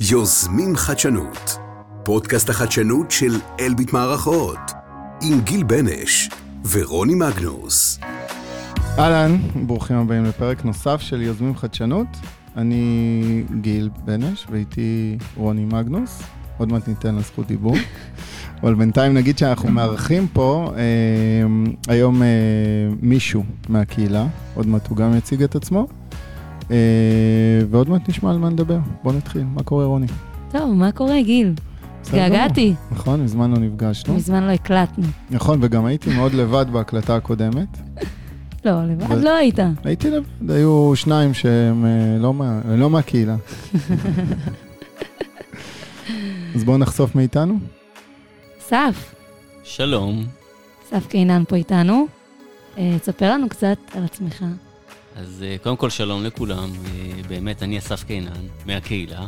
יוזמים חדשנות, פודקאסט החדשנות של אלביט מערכות, עם גיל בנש ורוני מגנוס. אהלן, ברוכים הבאים לפרק נוסף של יוזמים חדשנות. אני גיל בנש ואיתי רוני מגנוס. עוד מעט ניתן לה זכות דיבור. אבל בינתיים נגיד שאנחנו מארחים פה אה, היום אה, מישהו מהקהילה, עוד מעט הוא גם יציג את עצמו. אה, ועוד מעט נשמע על מה נדבר. בוא נתחיל. מה קורה, רוני? טוב, מה קורה, גיל? התגעגעתי. נכון, מזמן לא נפגשנו. מזמן לא הקלטנו. נכון, וגם הייתי מאוד לבד בהקלטה הקודמת. לא, לבד לא היית. הייתי לבד, היו שניים שהם אה, לא, מה, לא מהקהילה. אז בואו נחשוף מאיתנו. אסף, שלום, אסף קינן פה איתנו. אה, תספר לנו קצת על עצמך. אז אה, קודם כל שלום לכולם, אה, באמת אני אסף קינן מהקהילה.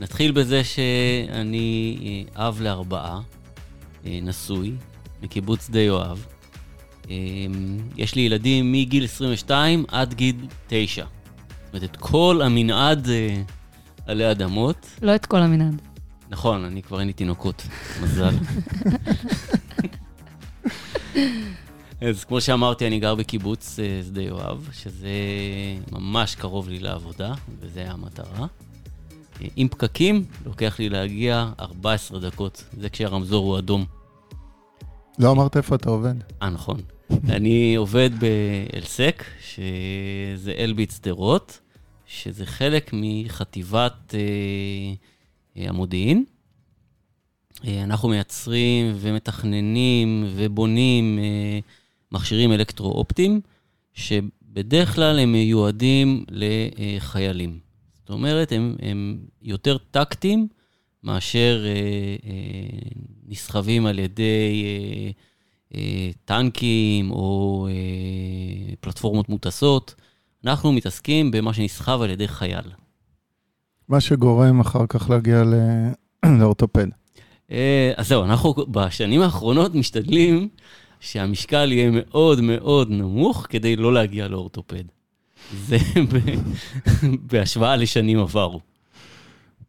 נתחיל בזה שאני אב לארבעה, נשוי, מקיבוץ שדה יואב. יש לי ילדים מגיל 22 עד גיל 9. זאת אומרת, את כל המנעד עלי אדמות. לא את כל המנעד. נכון, אני כבר אין לי תינוקות, מזל. אז כמו שאמרתי, אני גר בקיבוץ אה, שדה יואב, שזה ממש קרוב לי לעבודה, וזה המטרה. אה, עם פקקים, לוקח לי להגיע 14 דקות, זה כשהרמזור הוא אדום. לא אמרת איפה אתה עובד. אה, נכון. אני עובד באלסק, שזה אלביט שדרות, שזה חלק מחטיבת אה, המודיעין. אה, אנחנו מייצרים ומתכננים ובונים אה, מכשירים אלקטרו-אופטיים, שבדרך כלל הם מיועדים לחיילים. זאת אומרת, הם, הם יותר טקטיים מאשר אה, אה, נסחבים על ידי אה, אה, טנקים או אה, פלטפורמות מוטסות. אנחנו מתעסקים במה שנסחב על ידי חייל. מה שגורם אחר כך להגיע לאורתופד. אה, אז זהו, אנחנו בשנים האחרונות משתדלים שהמשקל יהיה מאוד מאוד נמוך כדי לא להגיע לאורתופד. זה בהשוואה לשנים עברו.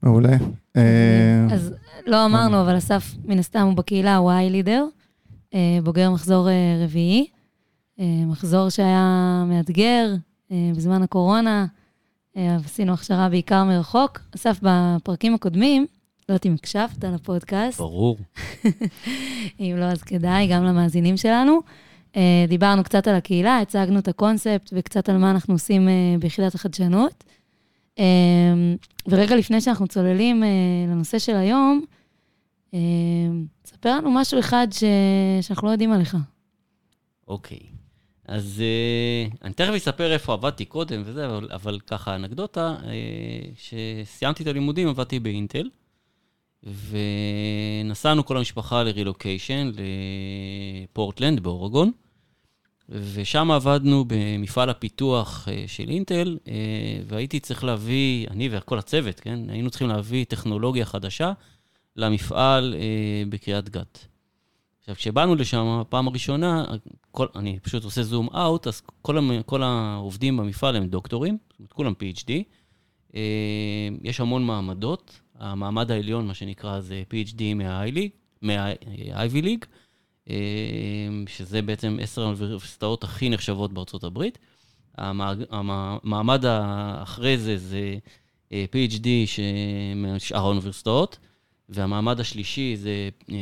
מעולה. אה, אז לא אמרנו, אבל אסף, מן הסתם, הוא בקהילה, הוא היי לידר, בוגר מחזור אה, רביעי, אה, מחזור שהיה מאתגר אה, בזמן הקורונה, אה, עשינו הכשרה בעיקר מרחוק. אסף, בפרקים הקודמים, לא יודעת אם הקשבת לפודקאסט, ברור. אם לא, אז כדאי, גם למאזינים שלנו. אה, דיברנו קצת על הקהילה, הצגנו את הקונספט וקצת על מה אנחנו עושים אה, ביחידת החדשנות. אה, ורגע לפני שאנחנו צוללים אה, לנושא של היום, אה, תספר לנו משהו אחד ש... שאנחנו לא יודעים עליך. אוקיי. אז אה, אני תכף אספר איפה עבדתי קודם וזה, אבל, אבל ככה, אנקדוטה, אה, כשסיימתי את הלימודים עבדתי באינטל, ונסענו כל המשפחה לרילוקיישן לפורטלנד באורגון, ושם עבדנו במפעל הפיתוח אה, של אינטל, אה, והייתי צריך להביא, אני וכל הצוות, כן, היינו צריכים להביא טכנולוגיה חדשה למפעל אה, בקריית גת. עכשיו, כשבאנו לשם, הפעם הראשונה, כל, אני פשוט עושה זום אאוט, אז כל, כל העובדים במפעל הם דוקטורים, כולם PhD. אה, יש המון מעמדות. המעמד העליון, מה שנקרא, זה PhD מה-Ivy League, שזה בעצם עשר האוניברסיטאות הכי נחשבות בארצות הברית. המעמד האחרי זה זה אה, PhD משאר האוניברסיטאות. והמעמד השלישי זה אה,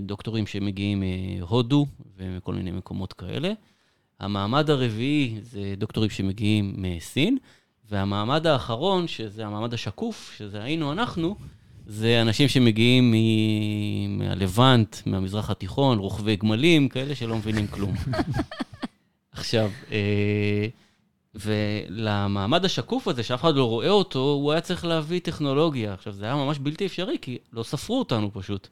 דוקטורים שמגיעים מהודו ומכל מיני מקומות כאלה. המעמד הרביעי זה דוקטורים שמגיעים מסין, והמעמד האחרון, שזה המעמד השקוף, שזה היינו אנחנו, זה אנשים שמגיעים מ- מהלבנט, מהמזרח התיכון, רוכבי גמלים, כאלה שלא מבינים כלום. עכשיו, אה, ולמעמד השקוף הזה, שאף אחד לא רואה אותו, הוא היה צריך להביא טכנולוגיה. עכשיו, זה היה ממש בלתי אפשרי, כי לא ספרו אותנו פשוט.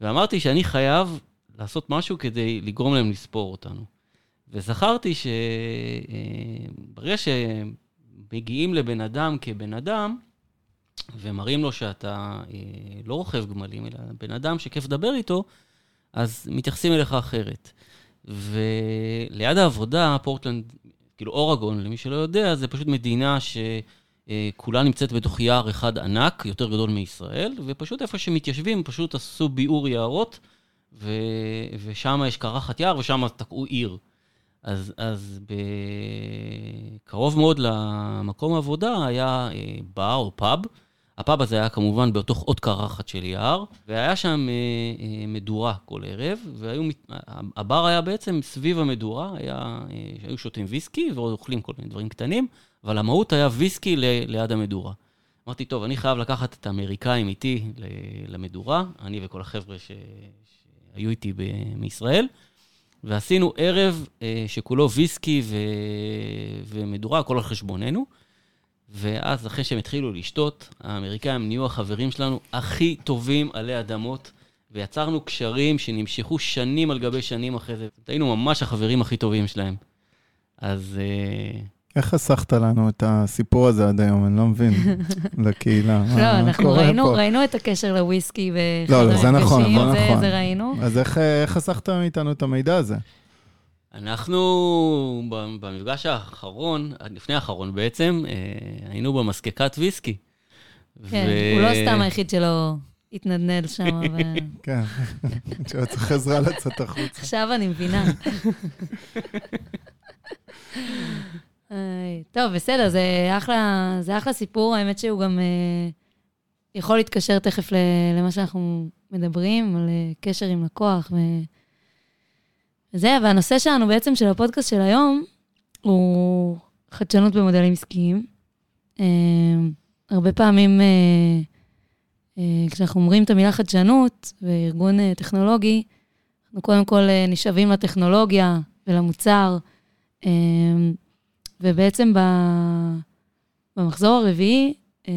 ואמרתי שאני חייב לעשות משהו כדי לגרום להם לספור אותנו. וזכרתי שברגע שמגיעים לבן אדם כבן אדם, ומראים לו שאתה אה, לא רוכב גמלים, אלא בן אדם שכיף לדבר איתו, אז מתייחסים אליך אחרת. וליד העבודה, פורטלנד, כאילו אורגון, למי שלא יודע, זה פשוט מדינה שכולה נמצאת בתוך יער אחד ענק, יותר גדול מישראל, ופשוט איפה שמתיישבים, פשוט עשו ביעור יערות, ו... ושם יש קרחת יער, ושם תקעו עיר. אז, אז בקרוב מאוד למקום העבודה היה אה, בר או פאב. הפאב הזה היה כמובן בתוך עוד קרחת של יער, והיה שם אה, אה, מדורה כל ערב, והבר היה בעצם סביב המדורה, היה, היו שותים ויסקי ואוכלים כל מיני דברים קטנים, אבל המהות היה ויסקי ל, ליד המדורה. אמרתי, טוב, אני חייב לקחת את האמריקאים איתי למדורה, אני וכל החבר'ה ש... שהיו איתי ב... מישראל. ועשינו ערב אה, שכולו ויסקי ו... ומדורה, הכל על חשבוננו. ואז, אחרי שהם התחילו לשתות, האמריקאים נהיו החברים שלנו הכי טובים עלי אדמות, ויצרנו קשרים שנמשכו שנים על גבי שנים אחרי זה. היינו ממש החברים הכי טובים שלהם. אז... אה, איך חסכת לנו את הסיפור הזה עד היום? אני לא מבין, לקהילה. לא, אנחנו ראינו, ראינו את הקשר לוויסקי לא, לא, זה נכון, זה נכון. זה ראינו. אז איך, איך חסכת מאיתנו את המידע הזה? אנחנו במפגש האחרון, לפני האחרון בעצם, אה, היינו במסקקת ויסקי. כן, ו... הוא לא סתם היחיד שלו התנדנד שם. ו... כן, שהוא צריך עזרה לצאת החוצה. עכשיו אני מבינה. טוב, בסדר, זה אחלה, זה אחלה סיפור, האמת שהוא גם uh, יכול להתקשר תכף למה שאנחנו מדברים, על uh, קשר עם לקוח. ו... וזה, והנושא שלנו בעצם, של הפודקאסט של היום, הוא חדשנות במודלים עסקיים. Uh, הרבה פעמים, uh, uh, כשאנחנו אומרים את המילה חדשנות וארגון uh, טכנולוגי, אנחנו קודם כל uh, נשאבים לטכנולוגיה ולמוצר. Uh, ובעצם במחזור הרביעי אה,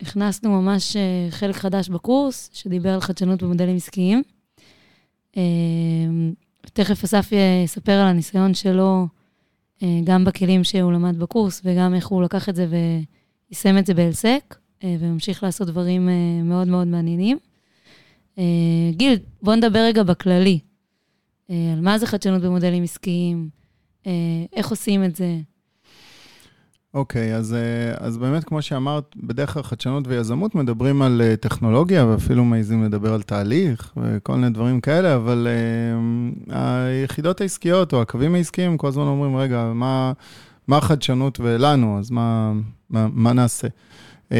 הכנסנו ממש אה, חלק חדש בקורס, שדיבר על חדשנות במודלים עסקיים. אה, תכף אסף יספר על הניסיון שלו, גם בכלים שהוא למד בקורס, וגם איך הוא לקח את זה ויישם את זה באלסק, וממשיך לעשות דברים מאוד מאוד מעניינים. גיל, בוא נדבר רגע בכללי. על מה זה חדשנות במודלים עסקיים, איך עושים את זה, אוקיי, okay, אז, אה, אז באמת, כמו שאמרת, בדרך כלל חדשנות ויזמות מדברים על אה, טכנולוגיה, ואפילו מעיזים לדבר על תהליך וכל מיני דברים כאלה, אבל uh, היחידות העסקיות או הקווים העסקיים כל הזמן אומרים, רגע, מה, מה לחדשנות ולנו, אז מה, מה, מה נעשה? Uh,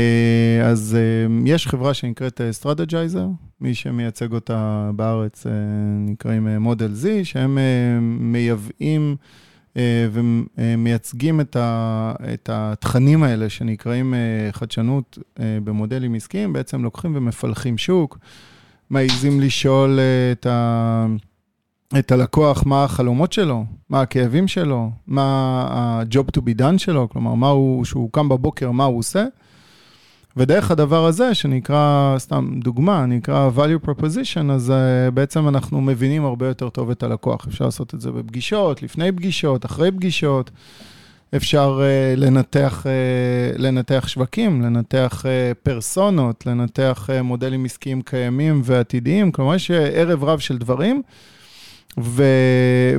אז uh, יש חברה שנקראת Strategyzer, מי שמייצג אותה בארץ uh, נקראים מודל Z, שהם מייבאים... ומייצגים את, ה, את התכנים האלה שנקראים אה, חדשנות אה, במודלים עסקיים, בעצם לוקחים ומפלחים שוק, מעיזים לשאול את, ה, את הלקוח מה החלומות שלו, מה הכאבים שלו, מה ה-job to be done שלו, כלומר, מה הוא, שהוא קם בבוקר, מה הוא עושה. ודרך הדבר הזה, שנקרא, סתם דוגמה, נקרא value proposition, אז uh, בעצם אנחנו מבינים הרבה יותר טוב את הלקוח. אפשר לעשות את זה בפגישות, לפני פגישות, אחרי פגישות. אפשר uh, לנתח, uh, לנתח שווקים, לנתח uh, פרסונות, לנתח uh, מודלים עסקיים קיימים ועתידיים. כלומר, יש ערב רב של דברים, ו,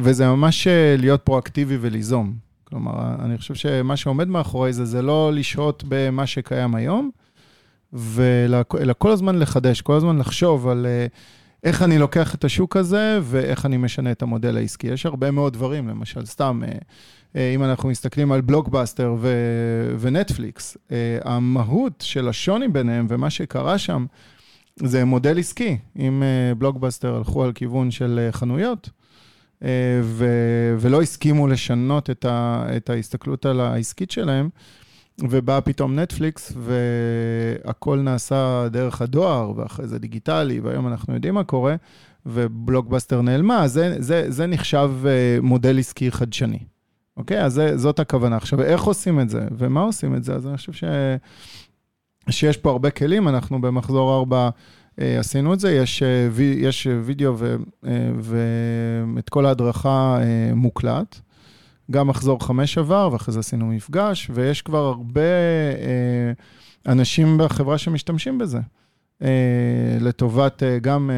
וזה ממש להיות פרואקטיבי וליזום. כלומר, אני חושב שמה שעומד מאחורי זה, זה לא לשהות במה שקיים היום, אלא כל הזמן לחדש, כל הזמן לחשוב על אה, איך אני לוקח את השוק הזה ואיך אני משנה את המודל העסקי. יש הרבה מאוד דברים, למשל, סתם, אה, אה, אם אנחנו מסתכלים על בלוקבאסטר ו- ונטפליקס, המהות של השוני ביניהם ומה שקרה שם, זה מודל עסקי. אם בלוקבאסטר הלכו על כיוון של חנויות, ו- ולא הסכימו לשנות את, ה- את ההסתכלות על העסקית שלהם, ובא פתאום נטפליקס, והכל נעשה דרך הדואר, ואחרי זה דיגיטלי, והיום אנחנו יודעים מה קורה, ובלוקבאסטר נעלמה, זה, זה, זה נחשב אה, מודל עסקי חדשני. אוקיי? אז זה, זאת הכוונה. עכשיו, איך עושים את זה, ומה עושים את זה? אז אני חושב ש... שיש פה הרבה כלים, אנחנו במחזור 4 אה, עשינו את זה, יש, אה, יש וידאו ואת כל ההדרכה מוקלט. גם מחזור חמש עבר, ואחרי זה עשינו מפגש, ויש כבר הרבה אה, אנשים בחברה שמשתמשים בזה. אה, לטובת אה, גם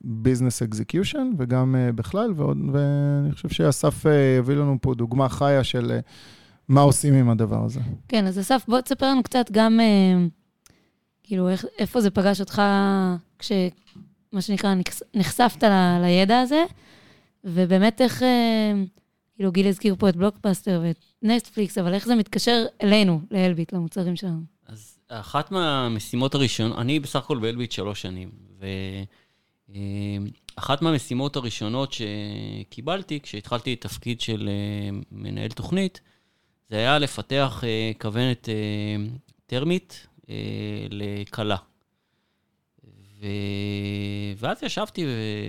business execution וגם בכלל, ועוד, ואני חושב שאסף יביא לנו פה דוגמה חיה של מה עושים עם הדבר הזה. כן, אז אסף, בוא תספר לנו קצת גם, כאילו, איך, איפה זה פגש אותך כש... מה שנקרא, נחשפת ל, לידע הזה, ובאמת איך, כאילו, גיל הזכיר פה את בלוקבאסטר ואת נטפליקס, אבל איך זה מתקשר אלינו, לאלביט, למוצרים שלנו? אז אחת מהמשימות הראשונות, אני בסך הכל באלביט שלוש שנים, ואחת מהמשימות הראשונות שקיבלתי כשהתחלתי את תפקיד של אה, מנהל תוכנית, זה היה לפתח אה, כוונת אה, טרמית לכלה. ו... ואז ישבתי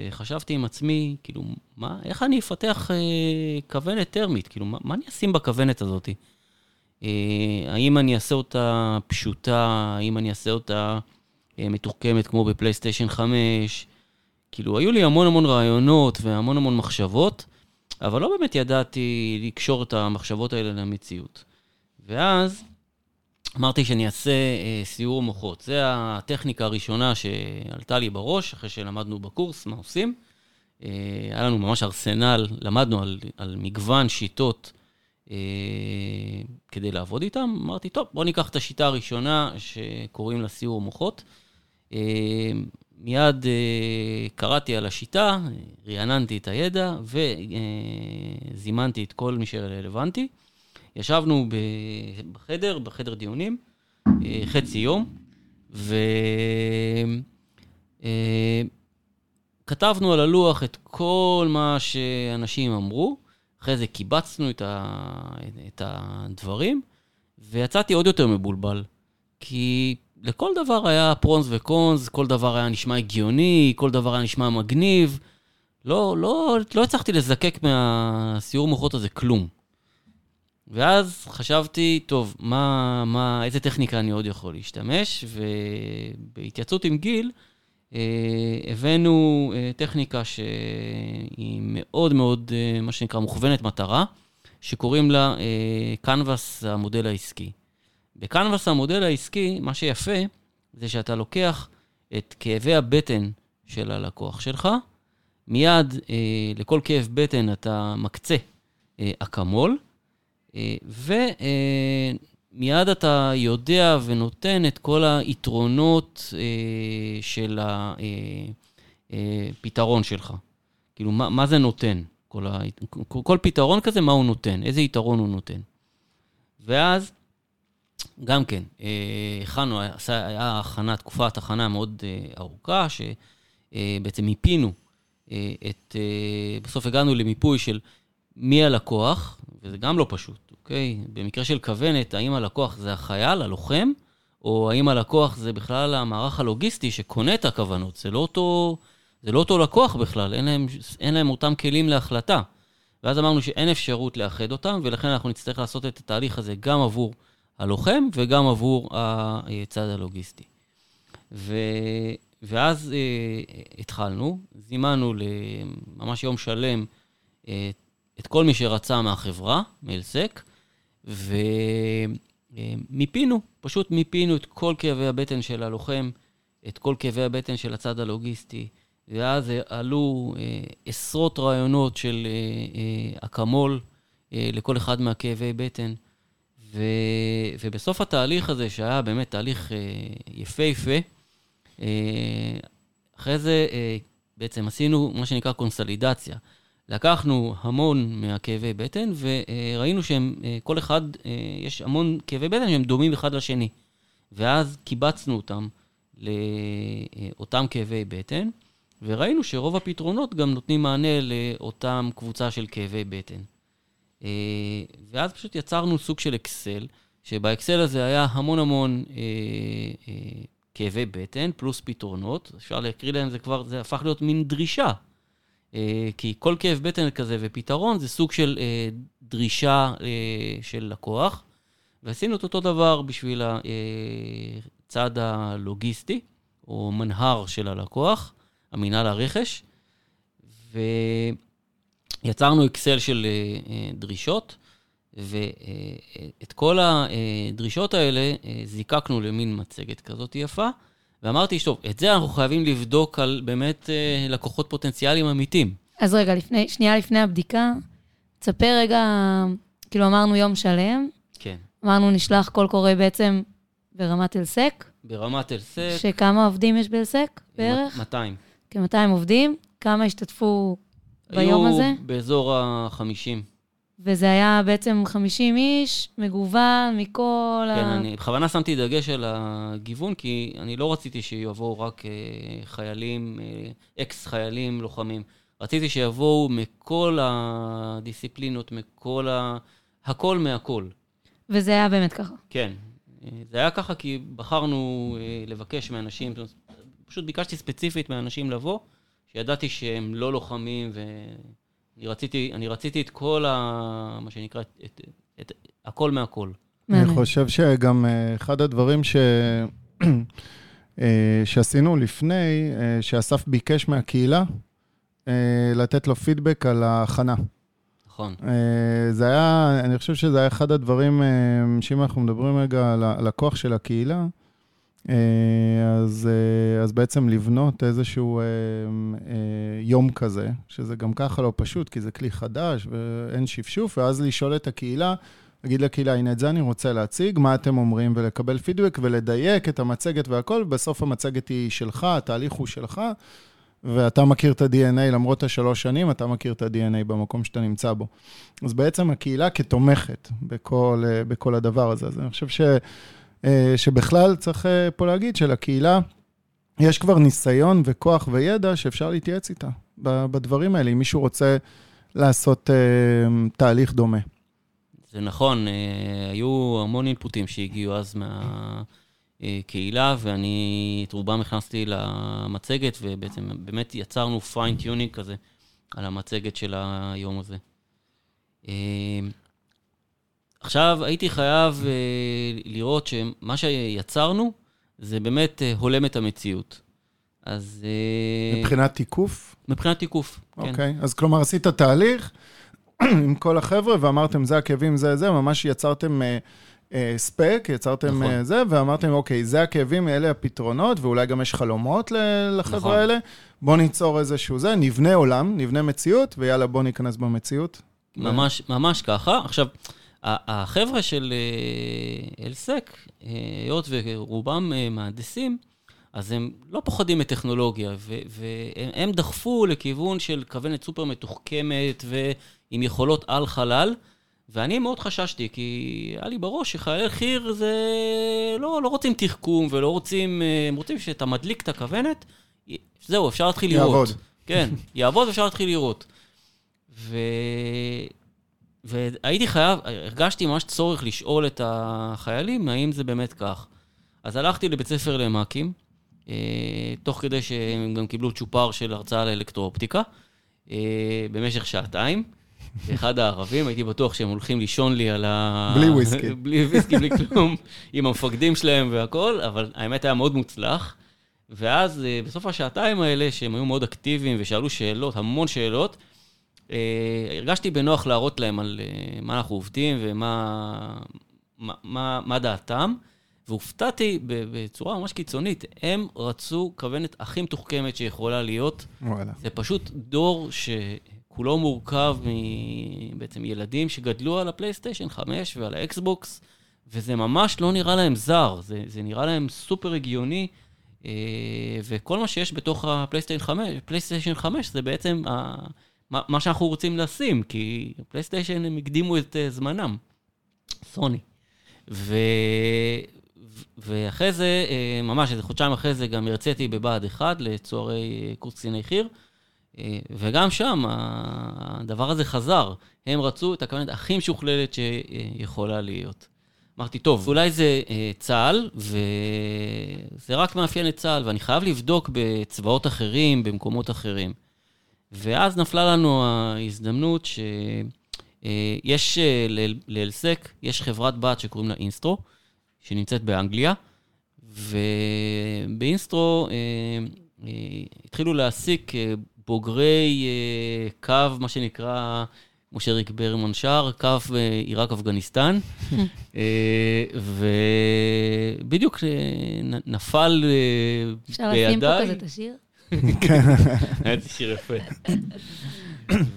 וחשבתי עם עצמי, כאילו, מה, איך אני אפתח אה, כוונת טרמית? כאילו, מה, מה אני אשים בכוונת הזאת? אה, האם אני אעשה אותה פשוטה? האם אני אעשה אותה אה, מתוחכמת כמו בפלייסטיישן 5? כאילו, היו לי המון המון רעיונות והמון המון מחשבות, אבל לא באמת ידעתי לקשור את המחשבות האלה למציאות. ואז אמרתי שאני אעשה אה, סיור מוחות. זו הטכניקה הראשונה שעלתה לי בראש, אחרי שלמדנו בקורס מה עושים. אה, היה לנו ממש ארסנל, למדנו על, על מגוון שיטות אה, כדי לעבוד איתם. אמרתי, טוב, בואו ניקח את השיטה הראשונה שקוראים לה סיור מוחות. אה, מיד אה, קראתי על השיטה, רעננתי את הידע וזימנתי אה, את כל מי שרלוונטי. ישבנו בחדר, בחדר דיונים, אה, חצי יום, וכתבנו אה, על הלוח את כל מה שאנשים אמרו, אחרי זה קיבצנו את, ה... את הדברים, ויצאתי עוד יותר מבולבל. כי לכל דבר היה פרונס וקונס, כל דבר היה נשמע הגיוני, כל דבר היה נשמע מגניב. לא, לא, לא הצלחתי לזקק מהסיור מוחות הזה כלום. ואז חשבתי, טוב, מה, מה, איזה טכניקה אני עוד יכול להשתמש? ובהתייעצות עם גיל, אה, הבאנו אה, טכניקה שהיא מאוד מאוד, אה, מה שנקרא, מוכוונת מטרה, שקוראים לה אה, קנבס המודל העסקי. בקנבס המודל העסקי, מה שיפה, זה שאתה לוקח את כאבי הבטן של הלקוח שלך, מיד אה, לכל כאב בטן אתה מקצה אה, אקמול, ומיד אתה יודע ונותן את כל היתרונות אה, של הפתרון שלך. כאילו, מה, מה זה נותן? כל, ה... כל פתרון כזה, מה הוא נותן? איזה יתרון הוא נותן? ואז, גם כן, אה, הכנו, היה הכנה, תקופת הכנה מאוד ארוכה, שבעצם מיפינו את, בסוף הגענו למיפוי של מי הלקוח, וזה גם לא פשוט, אוקיי? במקרה של כוונת, האם הלקוח זה החייל, הלוחם, או האם הלקוח זה בכלל המערך הלוגיסטי שקונה את הכוונות? זה לא אותו, זה לא אותו לקוח בכלל, אין להם, אין להם אותם כלים להחלטה. ואז אמרנו שאין אפשרות לאחד אותם, ולכן אנחנו נצטרך לעשות את התהליך הזה גם עבור הלוחם וגם עבור הצד הלוגיסטי. ו... ואז אה, התחלנו, זימנו לממש יום שלם אה, את כל מי שרצה מהחברה, מיילסק, ומיפינו, פשוט מיפינו את כל כאבי הבטן של הלוחם, את כל כאבי הבטן של הצד הלוגיסטי, ואז עלו אה, עשרות רעיונות של אה, אה, אקמול אה, לכל אחד מהכאבי בטן. ו, ובסוף התהליך הזה, שהיה באמת תהליך אה, יפהפה, אה, אחרי זה אה, בעצם עשינו מה שנקרא קונסולידציה. לקחנו המון מהכאבי בטן, וראינו שהם, אה, כל אחד, אה, יש המון כאבי בטן שהם דומים אחד לשני. ואז קיבצנו אותם לאותם כאבי בטן, וראינו שרוב הפתרונות גם נותנים מענה לאותם קבוצה של כאבי בטן. אה, ואז פשוט יצרנו סוג של אקסל, שבאקסל הזה היה המון המון כאבי בטן, פלוס פתרונות. אפשר להקריא להם, זה כבר, זה הפך להיות מין דרישה אה, כי כל כאב בטן כזה ופתרון זה סוג של אה, דרישה אה, של לקוח, ועשינו את אותו דבר בשביל הצד הלוגיסטי, או מנהר של הלקוח, המינהל הרכש, ויצרנו אקסל של דרישות, ואת כל הדרישות האלה זיקקנו למין מצגת כזאת יפה, ואמרתי, טוב, את זה אנחנו חייבים לבדוק על באמת אה, לקוחות פוטנציאליים אמיתיים. אז רגע, לפני, שנייה לפני הבדיקה, תספר רגע, כאילו אמרנו יום שלם, כן. אמרנו נשלח קול קורא בעצם ברמת אלסק, ברמת אלסק, שכמה עובדים יש באלסק בערך? 200. כ-200 עובדים, כמה השתתפו ביום הזה? היו באזור ה-50. וזה היה בעצם 50 איש, מגוון מכל כן, ה... אני בכוונה שמתי דגש על הגיוון, כי אני לא רציתי שיבואו רק אה, חיילים, אה, אקס חיילים לוחמים. רציתי שיבואו מכל הדיסציפלינות, מכל ה... הכל מהכל. וזה היה באמת ככה. כן. אה, זה היה ככה כי בחרנו אה, לבקש מאנשים, פשוט ביקשתי ספציפית מאנשים לבוא, שידעתי שהם לא לוחמים, ואני רציתי, אני רציתי את כל ה... מה שנקרא, את, את, את, הכל מהכל. אני. חושב שגם אה, אחד הדברים ש... אה, שעשינו לפני, אה, שאסף ביקש מהקהילה לתת לו פידבק על ההכנה. נכון. זה היה, אני חושב שזה היה אחד הדברים, שאם אנחנו מדברים רגע על הכוח של הקהילה, אז, אה, אז בעצם לבנות איזשהו אה, אה, יום כזה, שזה גם ככה לא פשוט, כי זה כלי חדש ואין שפשוף, ואז לשאול את הקהילה, להגיד לקהילה, הנה את זה אני רוצה להציג, מה אתם אומרים, ולקבל פידבק ולדייק את המצגת והכל, בסוף המצגת היא שלך, התהליך הוא שלך, ואתה מכיר את ה-DNA, למרות השלוש שנים, אתה מכיר את ה-DNA במקום שאתה נמצא בו. אז בעצם הקהילה כתומכת בכל, אה, בכל הדבר הזה. אז אני חושב ש, אה, שבכלל צריך אה, פה להגיד שלקהילה יש כבר ניסיון וכוח וידע שאפשר להתייעץ איתה בדברים האלה, אם מישהו רוצה לעשות אה, תהליך דומה. זה נכון, אה, היו המון אינפוטים שהגיעו אז מהקהילה, ואני את רובם הכנסתי למצגת, ובעצם באמת יצרנו fine tuning כזה על המצגת של היום הזה. עכשיו, הייתי חייב אה, לראות שמה שיצרנו זה באמת אה, הולם את המציאות. אז... אה, מבחינת תיקוף, מבחינת תיקוף, כן. אוקיי. אז כלומר, עשית תהליך עם כל החבר'ה, ואמרתם, זה הכאבים, זה זה, ממש יצרתם אה, אה, ספק, יצרתם נכון. זה, ואמרתם, אוקיי, זה הכאבים, אלה הפתרונות, ואולי גם יש חלומות לחבר'ה נכון. האלה. בואו ניצור איזשהו זה, נבנה עולם, נבנה מציאות, ויאללה, בואו ניכנס במציאות. ממש, ממש ככה. עכשיו, החבר'ה של אה, אלסק, אה, היות ורובם אה, מהנדסים, אז הם לא פוחדים מטכנולוגיה, והם הם דחפו לכיוון של כוונת סופר מתוחכמת ועם יכולות על חלל, ואני מאוד חששתי, כי היה לי בראש שחיילי חי"ר זה... לא, לא רוצים תחכום ולא רוצים... הם רוצים שאתה מדליק את הכוונת, זהו, אפשר להתחיל לראות. יעבוד. כן, יעבוד ואפשר להתחיל לראות. ו... והייתי חייב, הרגשתי ממש צורך לשאול את החיילים האם זה באמת כך. אז הלכתי לבית ספר למ"כים, אה, תוך כדי שהם גם קיבלו צ'ופר של הרצאה לאלקטרואופטיקה, אה, במשך שעתיים. אחד הערבים, הייתי בטוח שהם הולכים לישון לי על ה... בלי וויסקי. בלי וויסקי, בלי כלום, עם המפקדים שלהם והכול, אבל האמת היה מאוד מוצלח. ואז אה, בסוף השעתיים האלה, שהם היו מאוד אקטיביים ושאלו שאלות, המון שאלות, הרגשתי בנוח להראות להם על אה, מה אנחנו עובדים ומה מה, מה, מה דעתם, והופתעתי בצורה ממש קיצונית. הם רצו כוונת הכי מתוחכמת שיכולה להיות. וואלה. זה פשוט דור שכולו מורכב מבעצם ילדים שגדלו על הפלייסטיישן 5 ועל האקסבוקס, וזה ממש לא נראה להם זר, זה, זה נראה להם סופר הגיוני, אה, וכל מה שיש בתוך הפלייסטיישן 5, פלייסטיישן 5 זה בעצם ה, מה, שאנחנו רוצים לשים, כי הפלייסטיישן הם הקדימו את אה, זמנם, סוני. ו... ואחרי זה, אה, ממש איזה חודשיים אחרי זה, גם הרציתי בבה"ד 1 לצוערי אה, קורס קציני חי"ר, וגם שם הדבר הזה חזר. הם רצו את הכוונת הכי משוכללת שיכולה להיות. אמרתי, טוב, אולי זה צה"ל, וזה רק מאפיין את צה"ל, ואני חייב לבדוק בצבאות אחרים, במקומות אחרים. ואז נפלה לנו ההזדמנות שיש לאלסק, יש חברת בת שקוראים לה אינסטרו, שנמצאת באנגליה, ובאינסטרו אה, אה, התחילו להעסיק אה, בוגרי אה, קו, מה שנקרא משה ריק ברמן שר, קו אה, עיראק אפגניסטן, אה, ובדיוק אה, נפל אה, אפשר לשים פה כזה בידיי, את השיר? היה לי שיר יפה.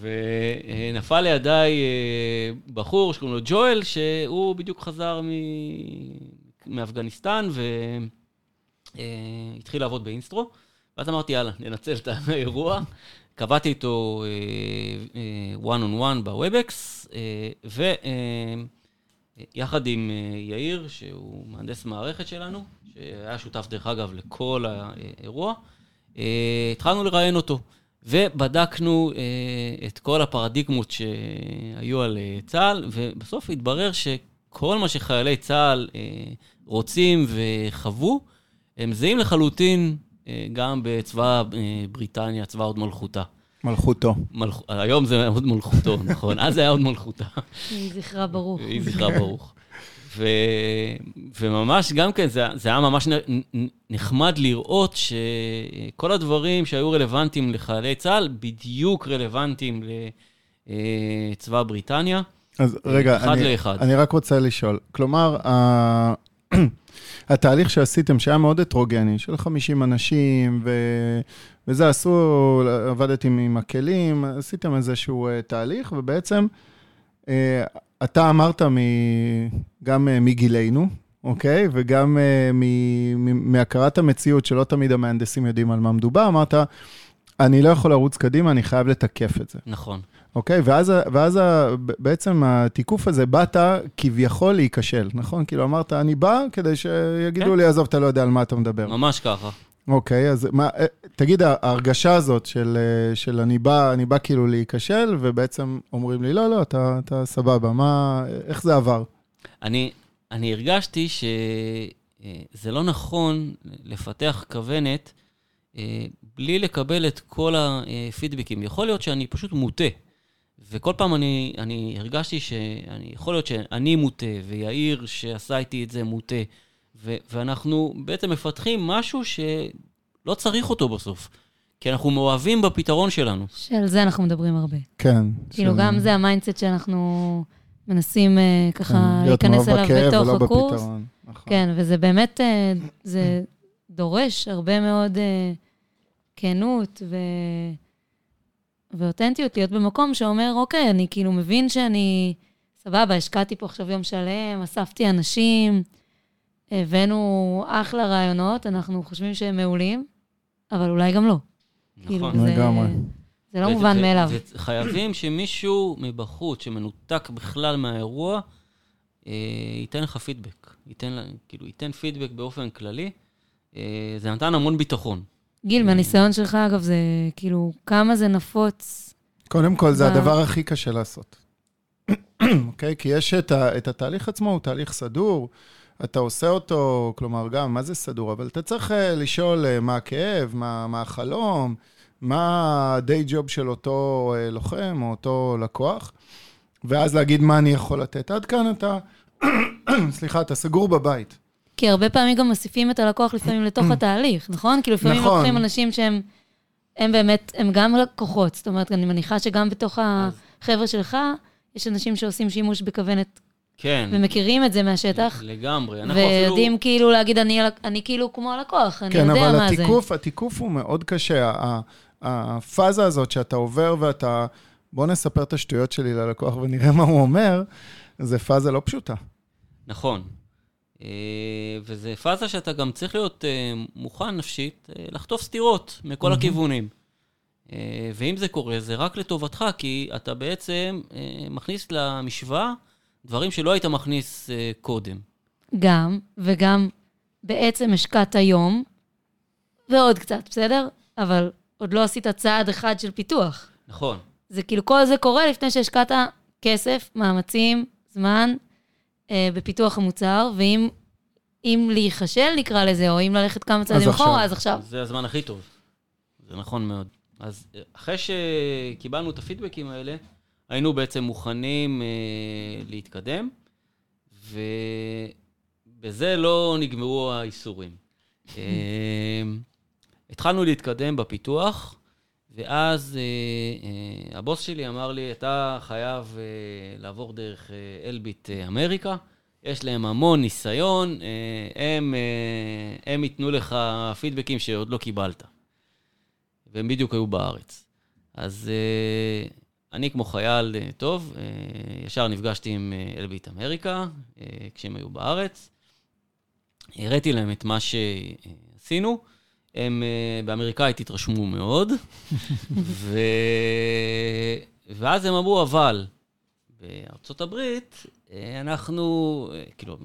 ונפל לידיי אה, בחור שקוראים לו ג'ואל, שהוא בדיוק חזר מ- מאפגניסטן והתחיל לעבוד באינסטרו. ואז אמרתי, יאללה, ננצל את האירוע. קבעתי איתו אה, one on one ב Webex, ויחד עם אה, יאיר, שהוא מהנדס מערכת שלנו, שהיה שותף, דרך אגב, לכל האירוע, אה, התחלנו לראיין אותו. ובדקנו אה, את כל הפרדיגמות שהיו על אה, צה"ל, ובסוף התברר שכל מה שחיילי צה"ל אה, רוצים וחוו, הם זהים לחלוטין אה, גם בצבא אה, בריטניה, צבא הוד מלכותה. מלכותו. מלכ... היום זה הוד מלכותו, נכון? אז זה היה הוד מלכותה. יהי זכרה ברוך. יהי זכרה ברוך. ו... וממש גם כן, זה, זה היה ממש נחמד לראות שכל הדברים שהיו רלוונטיים לחיילי צה"ל, בדיוק רלוונטיים לצבא בריטניה. אז רגע, אחד אני, לאחד. אני רק רוצה לשאול. כלומר, ה... התהליך שעשיתם, שהיה מאוד הטרוגני, של 50 אנשים, ו... וזה עשו, עבדתם עם הכלים, עשיתם איזשהו uh, תהליך, ובעצם אתה אמרת מ... גם uh, מגילנו, אוקיי? וגם uh, מ... מ... מהכרת המציאות, שלא תמיד המהנדסים יודעים על מה מדובר, אמרת, אני לא יכול לרוץ קדימה, אני חייב לתקף את זה. נכון. אוקיי? ואז, ואז בעצם התיקוף הזה, באת כביכול להיכשל, נכון? כאילו אמרת, אני בא כדי שיגידו כן. לי, עזוב, אתה לא יודע על מה אתה מדבר. ממש ככה. אוקיי, אז מה, אה, תגיד, ההרגשה הזאת של, אה, של אני בא, אני בא כאילו להיכשל, ובעצם אומרים לי, לא, לא, אתה, אתה סבבה, מה, איך זה עבר? אני, אני הרגשתי שזה לא נכון לפתח כוונת אה, בלי לקבל את כל הפידבקים. יכול להיות שאני פשוט מוטה. וכל פעם אני, אני הרגשתי שאני, יכול להיות שאני מוטה, ויאיר שעשה איתי את זה מוטה, ו, ואנחנו בעצם מפתחים משהו שלא צריך אותו בסוף. כי אנחנו מאוהבים בפתרון שלנו. שעל זה אנחנו מדברים הרבה. כן. כאילו, של- גם זה ה mindset שאנחנו מנסים אה, ככה כן, להיכנס אליו בכאב בתוך ולא הקורס. בפתרון. נכון. כן, וזה באמת, אה, זה דורש הרבה מאוד אה, כנות ו... ואותנטיות, להיות במקום שאומר, אוקיי, אני כאילו מבין שאני, סבבה, השקעתי פה עכשיו יום שלם, אספתי אנשים, הבאנו אחלה רעיונות, אנחנו חושבים שהם מעולים, אבל אולי גם לא. כאילו, נכון. זה, לגמרי. זה לא ו- מובן ו- מאליו. וחייבים שמישהו מבחוץ, שמנותק בכלל מהאירוע, אה, ייתן לך פידבק. ייתן, כאילו, ייתן פידבק באופן כללי. אה, זה נתן המון ביטחון. גיל, מהניסיון שלך, אגב, זה כאילו, כמה זה נפוץ. קודם כל, זה הדבר הכי קשה לעשות. אוקיי? כי יש את, ה, את התהליך עצמו, הוא תהליך סדור, אתה עושה אותו, כלומר, גם, מה זה סדור? אבל אתה צריך אה, לשאול אה, מה הכאב, מה, מה החלום, מה ה-day job של אותו אה, לוחם או אותו לקוח, ואז להגיד מה אני יכול לתת. עד כאן אתה, סליחה, אתה סגור בבית. כי הרבה פעמים גם מוסיפים את הלקוח לפעמים לתוך התהליך, נכון? כאילו לפעמים נכון. לוקחים אנשים שהם הם באמת, הם גם לקוחות. זאת אומרת, אני מניחה שגם בתוך החבר'ה שלך, יש אנשים שעושים שימוש בכוונת, כן, ומכירים את זה מהשטח, לגמרי. אנחנו אפילו... ויודעים כאילו להגיד, אני, אני כאילו כמו הלקוח, אני כן, יודע אבל מה זה. התיקוף, התיקוף הוא מאוד קשה. ה- הפאזה הזאת שאתה עובר ואתה, בוא נספר את השטויות שלי ללקוח ונראה מה הוא אומר, זה פאזה לא פשוטה. נכון. אה, וזה פאזה שאתה גם צריך להיות אה, מוכן נפשית אה, לחטוף סטירות מכל הכיוונים. אה, ואם זה קורה, זה רק לטובתך, כי אתה בעצם מכניס למשוואה דברים שלא היית מכניס אה, קודם. גם, וגם בעצם השקעת יום, ועוד קצת, בסדר? אבל עוד לא עשית צעד אחד של פיתוח. נכון. זה כאילו, כל זה קורה לפני שהשקעת כסף, מאמצים, זמן, אה, בפיתוח המוצר, ואם אם להיכשל, נקרא לזה, או אם ללכת כמה צעדים. אחורה, אז עכשיו. זה הזמן הכי טוב. זה נכון מאוד. אז אה, אחרי שקיבלנו את הפידבקים האלה, היינו בעצם מוכנים אה, להתקדם, ובזה לא נגמרו האיסורים. אה, התחלנו להתקדם בפיתוח, ואז אה, אה, הבוס שלי אמר לי, אתה חייב אה, לעבור דרך אה, אלביט אה, אמריקה, יש להם המון ניסיון, אה, הם, אה, הם ייתנו לך פידבקים שעוד לא קיבלת. והם בדיוק היו בארץ. אז אה, אני כמו חייל אה, טוב, אה, ישר נפגשתי עם אה, אלביט אמריקה, כשהם היו בארץ. הראיתי להם את מה שעשינו. הם באמריקאית התרשמו מאוד, ו... ואז הם אמרו, אבל בארצות הברית, אנחנו, כאילו,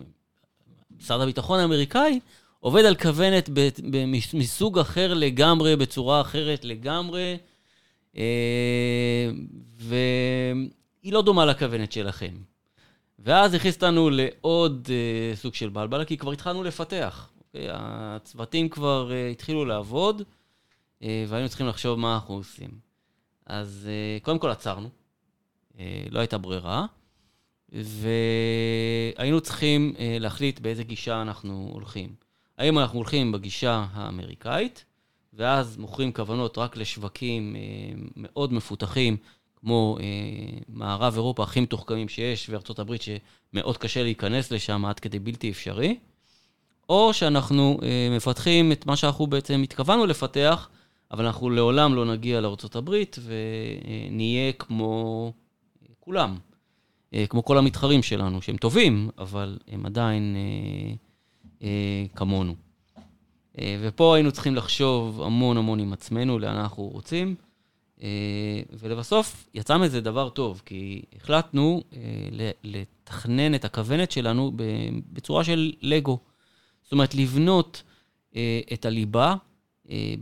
משרד הביטחון האמריקאי עובד על כוונת ב- ב- מסוג אחר לגמרי, בצורה אחרת לגמרי, והיא לא דומה לכוונת שלכם. ואז הכניס אותנו לעוד אה, סוג של בלבלה, כי כבר התחלנו לפתח. אוקיי? הצוותים כבר אה, התחילו לעבוד, אה, והיינו צריכים לחשוב מה אנחנו עושים. אז אה, קודם כל עצרנו, אה, לא הייתה ברירה, והיינו צריכים אה, להחליט באיזה גישה אנחנו הולכים. האם אנחנו הולכים בגישה האמריקאית, ואז מוכרים כוונות רק לשווקים אה, מאוד מפותחים, כמו אה, מערב אירופה הכי מתוחכמים שיש, וארצות הברית שמאוד קשה להיכנס לשם עד כדי בלתי אפשרי, או שאנחנו אה, מפתחים את מה שאנחנו בעצם התכוונו לפתח, אבל אנחנו לעולם לא נגיע לארצות הברית ונהיה כמו כולם, כמו כל המתחרים שלנו, שהם טובים, אבל הם עדיין אה, אה, כמונו. אה, ופה היינו צריכים לחשוב המון המון עם עצמנו, לאן אנחנו רוצים. אה, ולבסוף, יצא מזה דבר טוב, כי החלטנו אה, לתכנן את הכוונת שלנו בצורה של לגו. זאת אומרת, לבנות את הליבה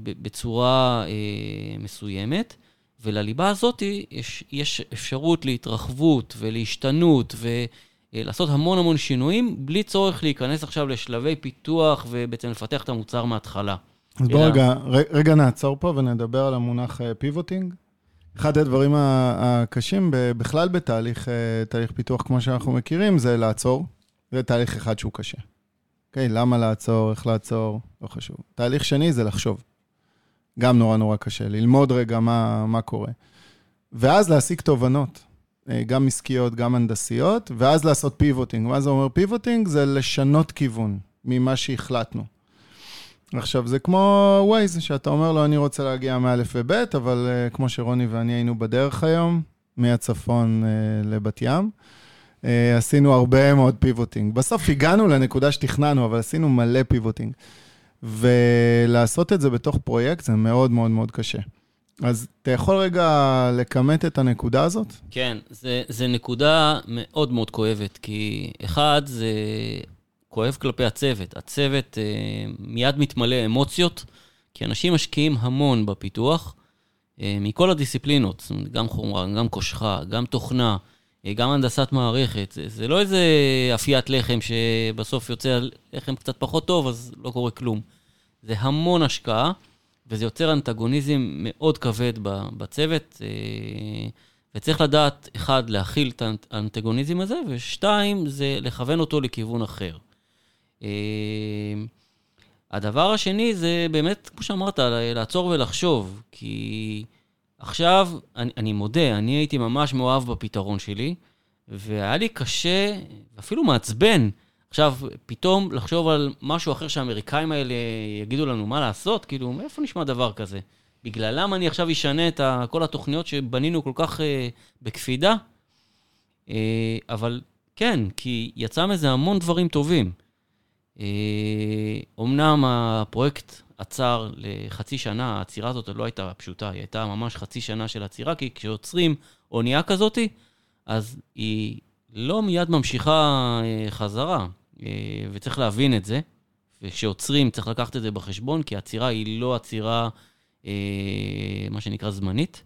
בצורה מסוימת, ולליבה הזאת יש, יש אפשרות להתרחבות ולהשתנות ולעשות המון המון שינויים, בלי צורך להיכנס עכשיו לשלבי פיתוח ובעצם לפתח את המוצר מההתחלה. אז בוא רגע, רגע נעצור פה ונדבר על המונח פיבוטינג. אחד הדברים הקשים בכלל בתהליך אה, תהליך פיתוח כמו שאנחנו מכירים, זה לעצור. זה תהליך אחד שהוא קשה. אוקיי, למה לעצור, איך לעצור, לא חשוב. תהליך שני זה לחשוב. גם נורא נורא קשה, ללמוד רגע מה, מה קורה. ואז להסיק תובנות, אה, גם עסקיות, גם הנדסיות, ואז לעשות pivoting. מה זה אומר pivoting? זה לשנות כיוון ממה שהחלטנו. עכשיו, זה כמו Waze, שאתה אומר לו, אני רוצה להגיע מא' לב', אבל אה, כמו שרוני ואני היינו בדרך היום, מהצפון אה, לבת ים, אה, עשינו הרבה מאוד pivoting. בסוף הגענו לנקודה שתכננו, אבל עשינו מלא pivoting. ולעשות את זה בתוך פרויקט זה מאוד מאוד מאוד קשה. אז אתה יכול רגע לכמת את הנקודה הזאת? כן, זה נקודה מאוד מאוד כואבת, כי אחד, זה כואב כלפי הצוות. הצוות אה, מיד מתמלא אמוציות, כי אנשים משקיעים המון בפיתוח, אה, מכל הדיסציפלינות, זאת אומרת, גם חומרה, גם קושחה, גם תוכנה, אה, גם הנדסת מערכת. זה, זה לא איזה אפיית לחם שבסוף יוצא לחם קצת פחות טוב, אז לא קורה כלום. זה המון השקעה, וזה יוצר אנטגוניזם מאוד כבד בצוות. אה, וצריך לדעת, אחד, להכיל את האנט- האנטגוניזם הזה, ושתיים, זה לכוון אותו לכיוון אחר. אה, הדבר השני זה באמת, כמו שאמרת, לעצור ולחשוב, כי עכשיו, אני, אני מודה, אני הייתי ממש מאוהב בפתרון שלי, והיה לי קשה, אפילו מעצבן, עכשיו, פתאום לחשוב על משהו אחר שהאמריקאים האלה יגידו לנו מה לעשות, כאילו, מאיפה נשמע דבר כזה? בגללם אני עכשיו אשנה את כל התוכניות שבנינו כל כך אה, בקפידה? אה, אבל כן, כי יצא מזה המון דברים טובים. אה, אומנם הפרויקט עצר לחצי שנה, העצירה הזאת לא הייתה פשוטה, היא הייתה ממש חצי שנה של עצירה, כי כשיוצרים אונייה כזאתי, אז היא לא מיד ממשיכה אה, חזרה, וצריך להבין את זה. וכשעוצרים צריך לקחת את זה בחשבון, כי העצירה היא לא עצירה, אה, מה שנקרא, זמנית.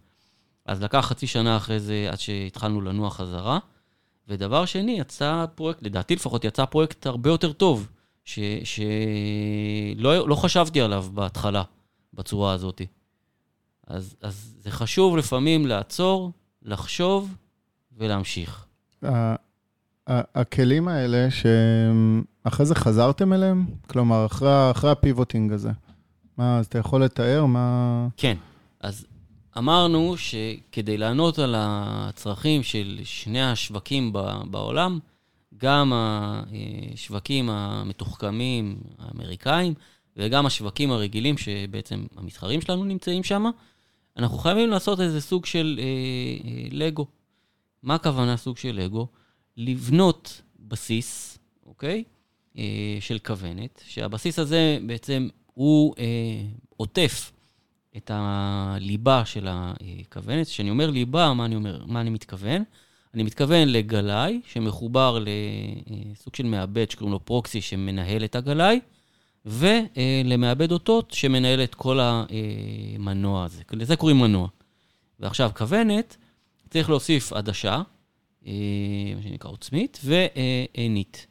אז לקח חצי שנה אחרי זה עד שהתחלנו לנוע חזרה. ודבר שני, יצא פרויקט, לדעתי לפחות, יצא פרויקט הרבה יותר טוב, שלא שלא לא חשבתי עליו בהתחלה, בצורה הזאת. אז, אז זה חשוב לפעמים לעצור, לחשוב ולהמשיך. הכלים האלה שאחרי זה חזרתם אליהם? כלומר, אחרי, אחרי הפיבוטינג הזה. מה, אז אתה יכול לתאר מה... כן, אז אמרנו שכדי לענות על הצרכים של שני השווקים בעולם, גם השווקים המתוחכמים האמריקאים וגם השווקים הרגילים, שבעצם המתחרים שלנו נמצאים שם, אנחנו חייבים לעשות איזה סוג של אה, אה, לגו. מה הכוונה סוג של לגו? לבנות בסיס, אוקיי? אה, של כוונת, שהבסיס הזה בעצם הוא אה, עוטף את הליבה של הכוונת. כשאני אומר ליבה, מה אני אומר? מה אני מתכוון? אני מתכוון לגלאי שמחובר לסוג של מעבד שקוראים לו פרוקסי שמנהל את הגלאי, ולמעבד אותות שמנהל את כל המנוע הזה. לזה קוראים מנוע. ועכשיו, כוונת, צריך להוסיף עדשה, אה, מה שנקרא עוצמית, ועינית.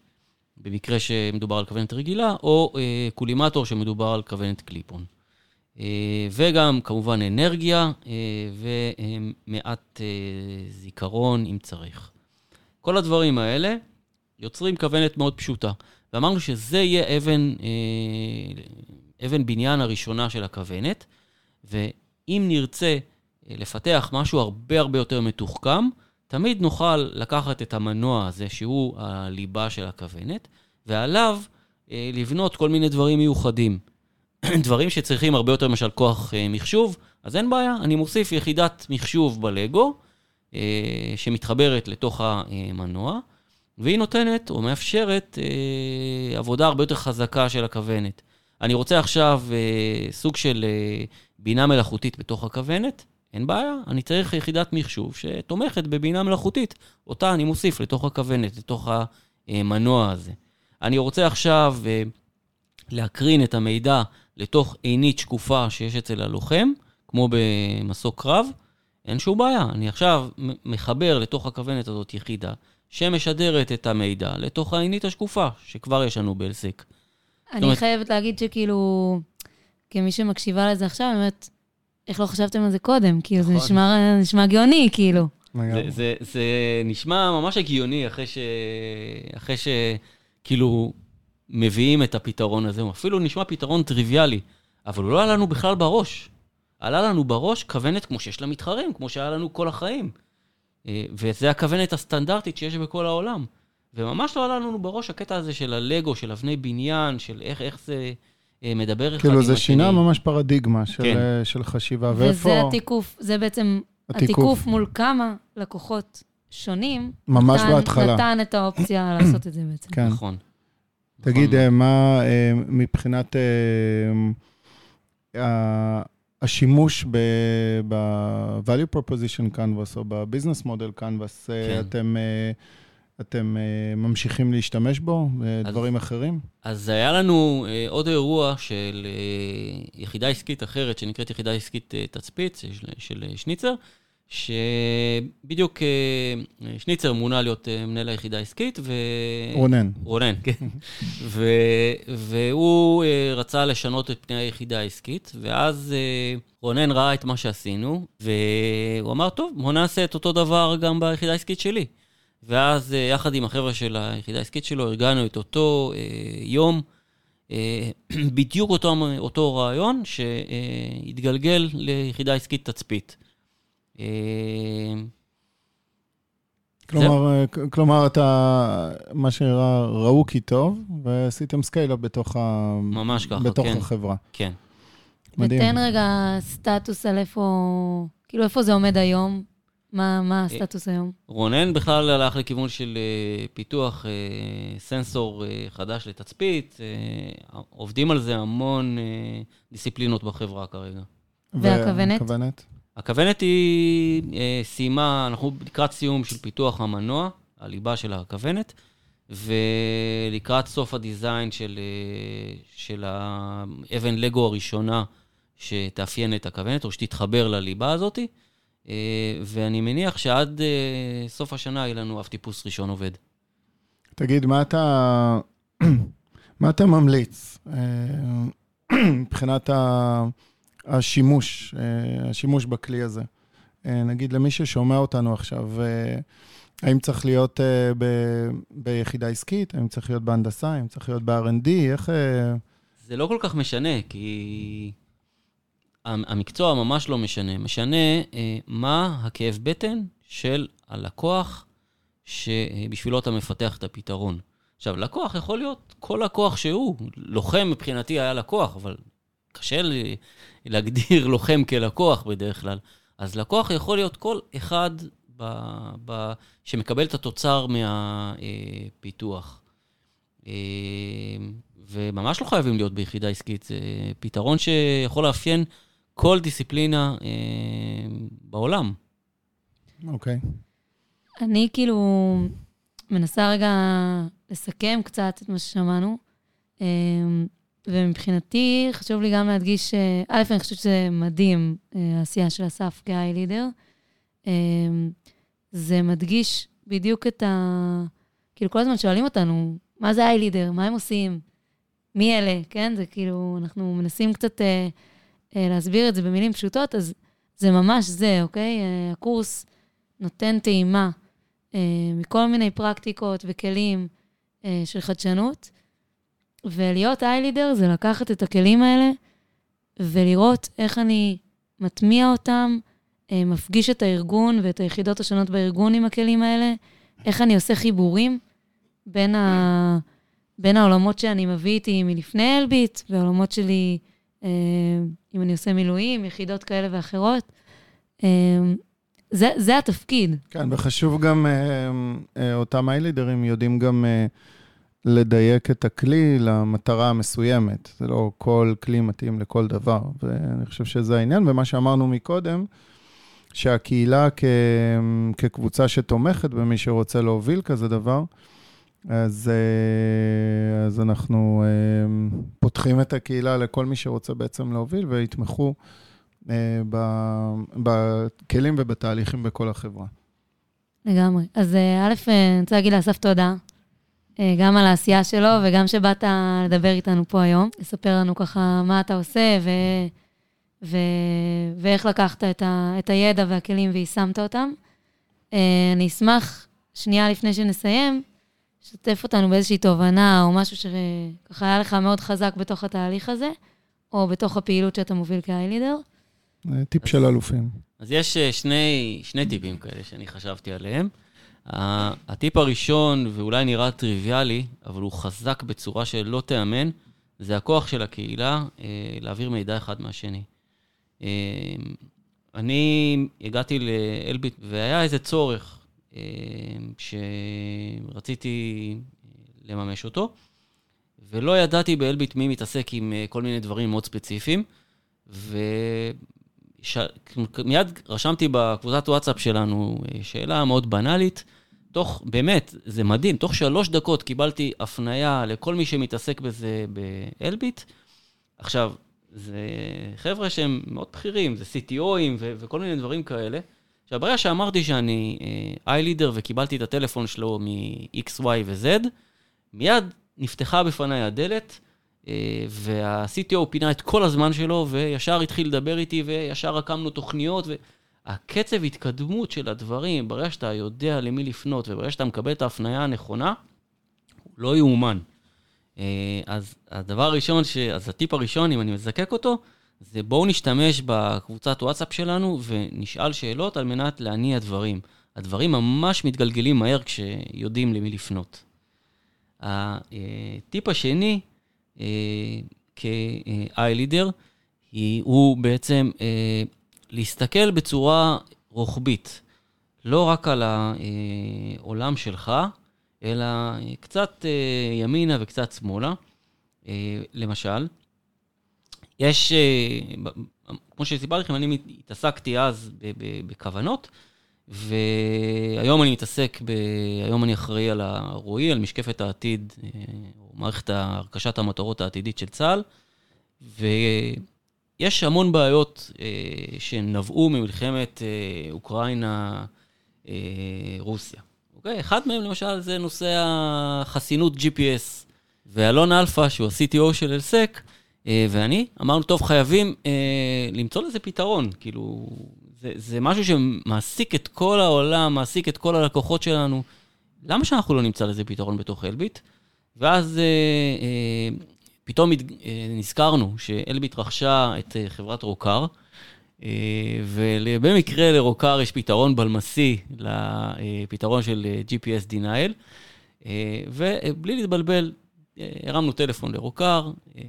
במקרה שמדובר על כוונת רגילה, או אה, קולימטור שמדובר על כוונת קליפון. אה, וגם כמובן אנרגיה אה, ומעט אה, זיכרון אם צריך. כל הדברים האלה יוצרים כוונת מאוד פשוטה. ואמרנו שזה יהיה אבן, אבן בניין הראשונה של הכוונת, ואם נרצה לפתח משהו הרבה הרבה יותר מתוחכם, תמיד נוכל לקחת את המנוע הזה, שהוא הליבה של הכוונת, ועליו לבנות כל מיני דברים מיוחדים. דברים שצריכים הרבה יותר למשל כוח אה, מחשוב, אז אין בעיה, אני מוסיף יחידת מחשוב בלגו, אה, שמתחברת לתוך המנוע, והיא נותנת או מאפשרת אה, עבודה הרבה יותר חזקה של הכוונת. אני רוצה עכשיו סוג של בינה מלאכותית בתוך הכוונת, אין בעיה, אני צריך יחידת מחשוב שתומכת בבינה מלאכותית, אותה אני מוסיף לתוך הכוונת, לתוך המנוע הזה. אני רוצה עכשיו להקרין את המידע לתוך עינית שקופה שיש אצל הלוחם, כמו במסוק קרב, אין שום בעיה. אני עכשיו מחבר לתוך הכוונת הזאת יחידה שמשדרת את המידע לתוך העינית השקופה, שכבר יש לנו בהלסק. אני אומרת... חייבת להגיד שכאילו, כמי שמקשיבה לזה עכשיו, באמת, איך לא חשבתם על זה קודם? כאילו, נכון. זה נשמע, נשמע גאוני, כאילו. זה, זה, זה נשמע ממש הגיוני אחרי ש... אחרי ש... כאילו, מביאים את הפתרון הזה, הוא אפילו נשמע פתרון טריוויאלי, אבל הוא לא עלה לנו בכלל בראש. עלה לנו בראש כוונת כמו שיש למתחרים, כמו שהיה לנו כל החיים. אה, וזה הכוונת הסטנדרטית שיש בכל העולם. וממש לא עלה לנו בראש הקטע הזה של הלגו, של אבני בניין, של איך, איך זה מדבר אחד כאילו, עם השני. כאילו, זה שינה ממש פרדיגמה של, כן. אה, של חשיבה. וזה ואיפה... התיקוף, זה בעצם התיקוף. התיקוף מול כמה לקוחות שונים. ממש נתן, בהתחלה. נתן את האופציה לעשות את זה בעצם. כן. נכון. תגיד, נכון. אה, מה אה, מבחינת אה, השימוש ב-value proposition canvas או ב-business model canvas, כן. אתם... אתם ממשיכים להשתמש בו בדברים אחרים? אז היה לנו עוד אירוע של יחידה עסקית אחרת, שנקראת יחידה עסקית תצפית, של, של שניצר, שבדיוק אה, שניצר מונה להיות אה, מנהל היחידה העסקית, ו... רונן. רונן, כן. ו... והוא אה, רצה לשנות את פני היחידה העסקית, ואז רונן ראה את מה שעשינו, והוא אמר, טוב, בוא נעשה את אותו דבר גם ביחידה העסקית שלי. ואז יחד עם החבר'ה של היחידה העסקית שלו, ארגנו את אותו יום, בדיוק אותו, אותו רעיון שהתגלגל ליחידה עסקית תצפית. אה, כלומר, אה, כלומר, אתה, מה שנראה, ראו כי טוב, ועשיתם scale-up בתוך, ממש ככה, בתוך כן. החברה. כן. מדהים. ותן רגע סטטוס על איפה, כאילו, איפה זה עומד היום? מה, מה הסטטוס היום? רונן בכלל הלך לכיוון של פיתוח סנסור חדש לתצפית. עובדים על זה המון דיסציפלינות בחברה כרגע. והכוונת? והכוונת? הכוונת היא אה, סיימה, אנחנו לקראת סיום של פיתוח המנוע, הליבה של הכוונת, ולקראת סוף הדיזיין של, אה, של האבן לגו הראשונה שתאפיין את הכוונת, או שתתחבר לליבה הזאת, אה, ואני מניח שעד אה, סוף השנה יהיה לנו אב טיפוס ראשון עובד. תגיד, מה אתה, מה אתה ממליץ אה, מבחינת. השימוש, אה, השימוש בכלי הזה. אה, נגיד למי ששומע אותנו עכשיו, אה, האם צריך להיות ב, ביחידה עסקית, האם צריך להיות בהנדסה, האם צריך להיות ב-R&D, איך... זה לא כל כך משנה, כי המקצוע ממש לא משנה. משנה אה, מה הכאב בטן של הלקוח שבשבילו אתה מפתח את הפתרון. עכשיו, לקוח יכול להיות כל לקוח שהוא. לוחם מבחינתי היה לקוח, אבל קשה לי להגדיר לוחם כלקוח בדרך כלל. אז לקוח יכול להיות כל אחד ב, ב, שמקבל את התוצר מהפיתוח. אה, וממש לא חייבים להיות ביחידה עסקית, זה פתרון שיכול לאפיין כל דיסציפלינה אה, בעולם. אוקיי. Okay. אני כאילו מנסה רגע לסכם קצת את מה ששמענו, אה, ומבחינתי חשוב לי גם להדגיש, א', אני חושבת שזה מדהים, אה, העשייה של אסף כהיי לידר. אה, זה מדגיש בדיוק את ה... כאילו, כל הזמן שואלים אותנו, מה זה היי לידר? מה הם עושים? מי אלה? כן? זה כאילו, אנחנו מנסים קצת אה, אה, להסביר את זה במילים פשוטות, אז זה ממש זה, אוקיי? אה, הקורס נותן טעימה אה, מכל מיני פרקטיקות וכלים אה, של חדשנות, ולהיות היי לידר זה לקחת את הכלים האלה ולראות איך אני מטמיע אותם, אה, מפגיש את הארגון ואת היחידות השונות בארגון עם הכלים האלה, איך אני עושה חיבורים בין, ה... בין העולמות שאני מביא איתי מלפני אלביט, והעולמות שלי, אה, אם אני עושה מילואים, יחידות כאלה ואחרות. אה, זה, זה התפקיד. כן, וחשוב גם, אה, אה, אותם היילידרים יודעים גם אה, לדייק את הכלי למטרה המסוימת. זה לא כל כלי מתאים לכל דבר, ואני חושב שזה העניין. ומה שאמרנו מקודם, שהקהילה כ... כקבוצה שתומכת במי שרוצה להוביל כזה דבר, אז, אה, אז אנחנו אה, פותחים את הקהילה לכל מי שרוצה בעצם להוביל ויתמכו אה, בכלים ובתהליכים בכל החברה. לגמרי. אז א', אני רוצה להגיד לאסף תודה, גם על העשייה שלו וגם שבאת לדבר איתנו פה היום, לספר לנו ככה מה אתה עושה ו... ו... ואיך לקחת את, ה... את הידע והכלים ויישמת אותם. אני אשמח, שנייה לפני שנסיים, שתף אותנו באיזושהי תובנה או משהו שככה היה לך מאוד חזק בתוך התהליך הזה, או בתוך הפעילות שאתה מוביל כהיילידר? טיפ אז, של אלופים. אז יש אה, שני, שני טיפים כאלה שאני חשבתי עליהם. הטיפ הראשון, ואולי נראה טריוויאלי, אבל הוא חזק בצורה שלא תיאמן, זה הכוח של הקהילה אה, להעביר מידע אחד מהשני. אה, אני הגעתי לאלביט והיה איזה צורך שרציתי לממש אותו, ולא ידעתי באלביט מי מתעסק עם אה, כל מיני דברים מאוד ספציפיים, ומיד רשמתי בקבוצת וואטסאפ שלנו אה, שאלה מאוד בנאלית. תוך, באמת, זה מדהים, תוך שלוש דקות קיבלתי הפנייה לכל מי שמתעסק בזה באלביט. עכשיו, זה חבר'ה שהם מאוד בכירים, זה CTOים וכל מיני דברים כאלה. עכשיו, ברגע שאמרתי שאני איי-לידר uh, וקיבלתי את הטלפון שלו מ-X, Y ו-Z, מיד נפתחה בפניי הדלת, uh, וה-CTO פינה את כל הזמן שלו, וישר התחיל לדבר איתי, וישר רקמנו תוכניות, והקצב התקדמות של הדברים, ברגע שאתה יודע למי לפנות, וברגע שאתה מקבל את ההפניה הנכונה, הוא לא יאומן. Uh, אז הדבר הראשון, ש... אז הטיפ הראשון, אם אני מזקק אותו, זה בואו נשתמש בקבוצת וואטסאפ שלנו ונשאל שאלות על מנת להניע דברים. הדברים ממש מתגלגלים מהר כשיודעים למי לפנות. הטיפ השני, אה, כ-i leader, הוא בעצם אה, להסתכל בצורה רוחבית, לא רק על העולם שלך, אלא קצת אה, ימינה וקצת שמאלה. למשל, יש, אה, כמו שסיפרתי לכם, אני התעסקתי אז בכוונות, והיום אני מתעסק, ב... היום אני אחראי על הרועי, על משקפת העתיד, אה, או מערכת הרכשת המטרות העתידית של צה"ל, ויש המון בעיות אה, שנבעו ממלחמת אוקראינה-רוסיה. אוקיי? אחד מהם, למשל, זה נושא החסינות GPS. ואלון אלפא, שהוא ה-CTO של אלסק, ואני, אמרנו, טוב, חייבים אה, למצוא לזה פתרון. כאילו, זה, זה משהו שמעסיק את כל העולם, מעסיק את כל הלקוחות שלנו. למה שאנחנו לא נמצא לזה פתרון בתוך אלביט? ואז אה, אה, פתאום אה, נזכרנו שאלביט רכשה את אה, חברת רוקר, אה, ובמקרה לרוקר יש פתרון בלמסי לפתרון של אה, GPS denial, אה, ובלי להתבלבל, אה, הרמנו טלפון לרוקר, אה,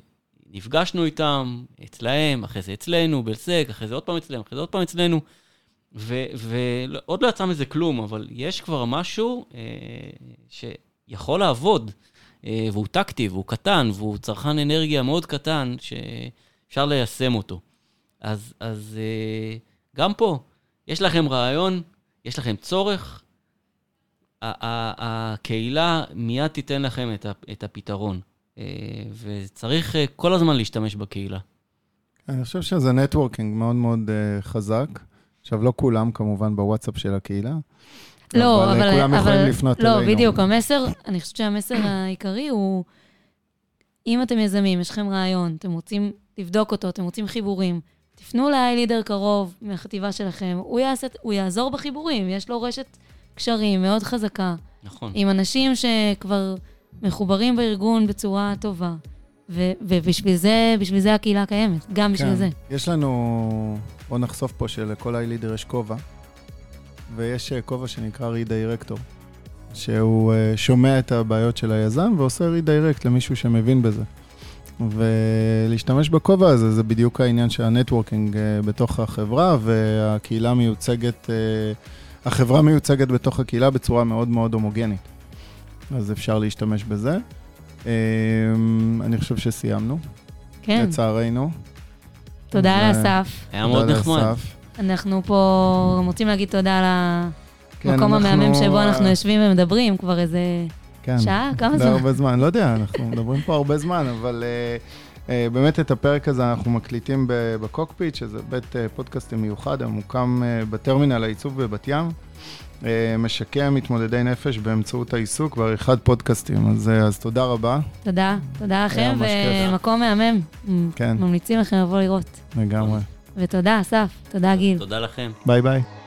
נפגשנו איתם, אצלהם, אחרי זה אצלנו, בלסק, אחרי זה עוד פעם אצלם, אחרי זה עוד פעם אצלנו, ועוד לא יצא מזה כלום, אבל יש כבר משהו אה, שיכול לעבוד, אה, והוא טקטי, והוא קטן, והוא צרכן אנרגיה מאוד קטן, שאפשר ליישם אותו. אז, אז אה, גם פה, יש לכם רעיון, יש לכם צורך, הקהילה מיד תיתן לכם את הפתרון. אה, וצריך אה, כל הזמן להשתמש בקהילה. אני חושב שזה נטוורקינג מאוד מאוד uh, חזק. עכשיו, לא כולם כמובן בוואטסאפ של הקהילה. לא, אבל, אבל... כולם יכולים אבל- לפנות לא, אלינו. בדיוק, המסר, אני חושבת שהמסר העיקרי הוא, אם אתם יזמים, יש לכם רעיון, אתם רוצים לבדוק אותו, אתם רוצים חיבורים, תפנו ל-i-leader קרוב מהחטיבה שלכם, הוא, יעשה, הוא יעזור בחיבורים, יש לו רשת קשרים מאוד חזקה, נכון. עם אנשים שכבר מחוברים בארגון בצורה טובה. ו- ובשביל זה, בשביל זה הקהילה קיימת, גם בשביל כן. זה. יש לנו, בוא נחשוף פה שלכל ה-leader יש כובע, ויש אה, כובע שנקרא redirector, שהוא אה, שומע את הבעיות של היזם ועושה redirect למישהו שמבין בזה. ולהשתמש בכובע הזה זה בדיוק העניין של ה networking אה, בתוך החברה, והקהילה מיוצגת, החברה מיוצגת בתוך הקהילה בצורה מאוד מאוד הומוגנית. אז אפשר להשתמש בזה. אה, אני חושב שסיימנו, כן, לצערנו. תודה אה, לאסף. היה מאוד נחמד. אנחנו פה רוצים להגיד תודה כן, למקום אנחנו, המהמם שבו אה, אנחנו יושבים ומדברים כבר איזה כן, שעה? כמה זמן? הרבה זמן, לא יודע, אנחנו מדברים פה הרבה זמן, אבל uh, באמת את הפרק הזה אנחנו מקליטים בקוקפיט, שזה בית אה, פודקאסטים מיוחד, הממוקם אה, בטרמינל העיצוב בבת ים. אה, משקם מתמודדי נפש באמצעות העיסוק ועריכת פודקאסטים, אז, אה, אז תודה רבה, תודה, תודה לכם. ומקום מהמם. כן. ממליצים לכם לבוא לראות. לגמרי. ותודה, אסף. תודה, גיל. תודה לכם. ביי ביי.